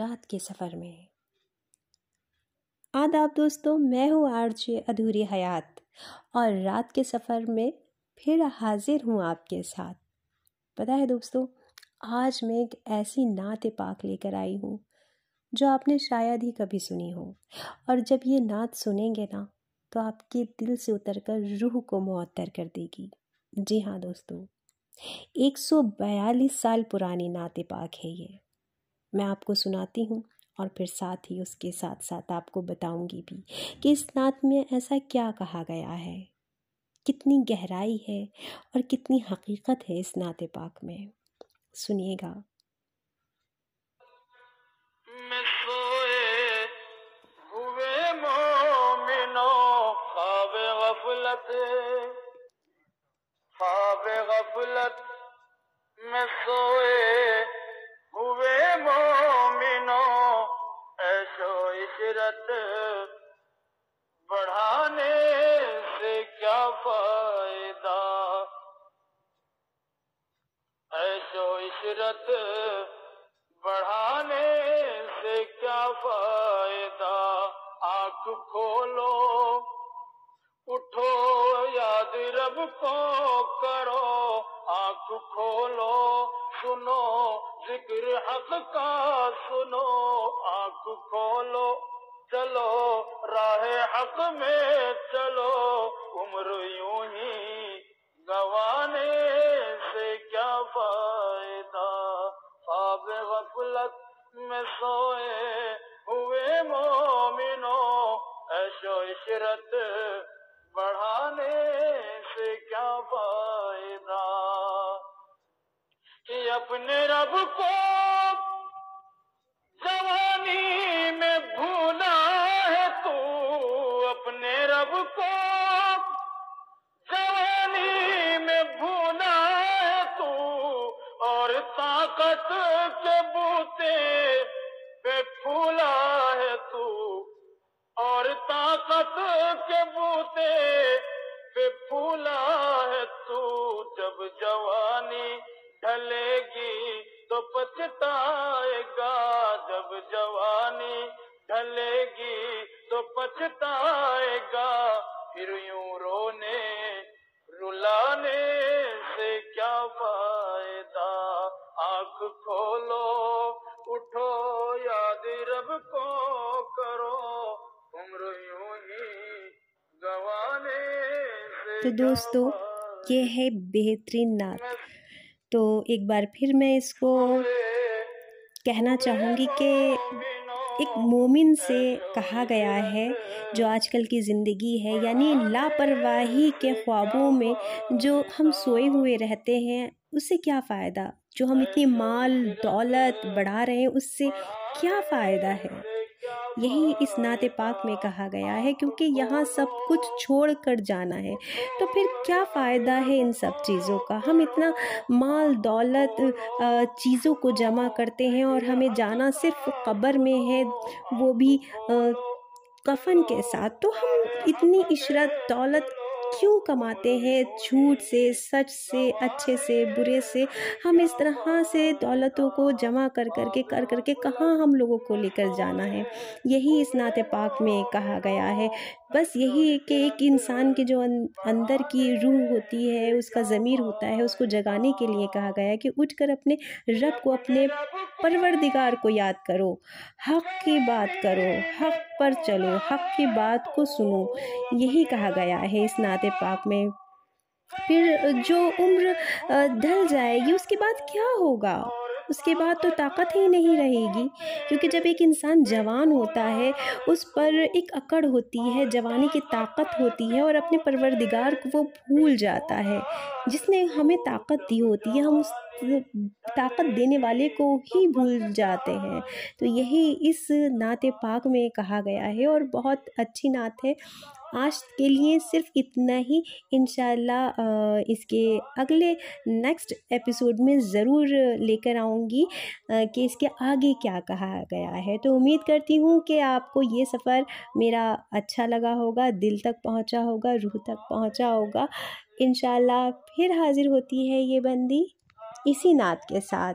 रात के सफ़र में। आदाब दोस्तों, मैं हूँ आरजे अधूरी हयात और रात के सफ़र में फिर हाजिर हूँ आपके साथ। पता है दोस्तों, आज मैं एक ऐसी नात पाक लेकर आई हूँ, जो आपने शायद ही कभी सुनी हो। और जब ये नात सुनेंगे ना तो आपके दिल से उतरकर रूह को मुअत्तर कर देगी। जी हाँ दोस्तों 142 साल पुरानी नात पाक है ये। मैं आपको सुनाती हूँ और फिर साथ ही उसके साथ साथ आपको बताऊँगी भी कि इस नात में ऐसा क्या कहा गया है। कितनी गहराई है और कितनी हकीकत है इस नात पाक में। सुनिएगा। सोए हुए इशरत बढ़ाने से क्या फ़ायदा? ऐसो इशरत बढ़ाने से क्या फ़ायदा? आँख खोलो, उठो, याद रब को करो। आँख खोलो, सुनो, ज़िक्र हक का सुनो। आँख खोलो। चलो, राह हक में चलो। उम्र यूँ ही गवाने से क्या फ़ायदा? ख्वाब गफलत में सोए हुए मोमिनो, ऐशो इशरत बढ़ाने से क्या फ़ायदा? कि अपने रब को और ताकत के बूते पे फूला है तू। और ताकत के बूते पे फूला है तू। जब जवानी ढलेगी तो पछताएगा। जब जवानी ढलेगी तो पछताएगा। फिर यूँ रोने रुलाने से क्या फ़ायदा? आँख खोलो उठो याद रब को करो। उम्र यूँ ही गवाने तो दोस्तों ये है बेहतरीन नात। तो एक बार फिर मैं इसको कहना चाहूँगी कि एक मोमिन से कहा गया है जो आजकल की ज़िंदगी है यानी लापरवाही के ख्वाबों में जो हम सोए हुए रहते हैं उससे क्या फ़ायदा? जो हम इतनी माल, दौलत बढ़ा रहे हैं, उससे क्या फ़ायदा है? यही इस नाते पाक में कहा गया है, क्योंकि यहाँ सब कुछ छोड़ कर जाना है। तो फिर क्या फ़ायदा है इन सब चीज़ों का? हम इतना माल, दौलत चीज़ों को जमा करते हैं और हमें जाना सिर्फ़ कब्र में है, वो भी कफन के साथ। तो हम इतनी इशरत, दौलत क्यों कमाते हैं? झूठ से, सच से, अच्छे से, बुरे से? हम इस तरह से दौलतों को जमा कर कर के कर कर के कहाँ हम लोगों को लेकर जाना है? यही इस नाते पाक में कहा गया है। बस यही है कि एक इंसान के जो अंदर की रूह होती है, उसका ज़मीर होता है, उसको जगाने के लिए कहा गया है कि उठ कर अपने रब को, अपने परवरदिगार को याद करो। हक की बात करो, हक पर चलो, हक की बात को सुनो। यही कहा गया है इस नाते पाक में। फिर जो उम्र ढल जाएगी, उसके बाद क्या होगा? उसके बाद तो ताकत ही नहीं रहेगी, क्योंकि जब एक इंसान जवान होता है, उस पर एक अकड़ होती है, जवानी की ताकत होती है और अपने परवरदिगार को वो भूल जाता है। जिसने हमें ताकत दी होती है, हम उस ताकत देने वाले को ही भूल जाते हैं। तो यही इस नाते पाक में कहा गया है और बहुत अच्छी नात है। आज के लिए सिर्फ़ इतना ही। इन इसके अगले नेक्स्ट एपिसोड में ज़रूर लेकर आऊँगी कि इसके आगे क्या कहा गया है। तो उम्मीद करती हूँ कि आपको ये सफ़र मेरा अच्छा लगा होगा, दिल तक पहुँचा होगा, रूह तक पहुँचा होगा। इन फिर हाज़िर होती है ये बंदी इसी नात के साथ।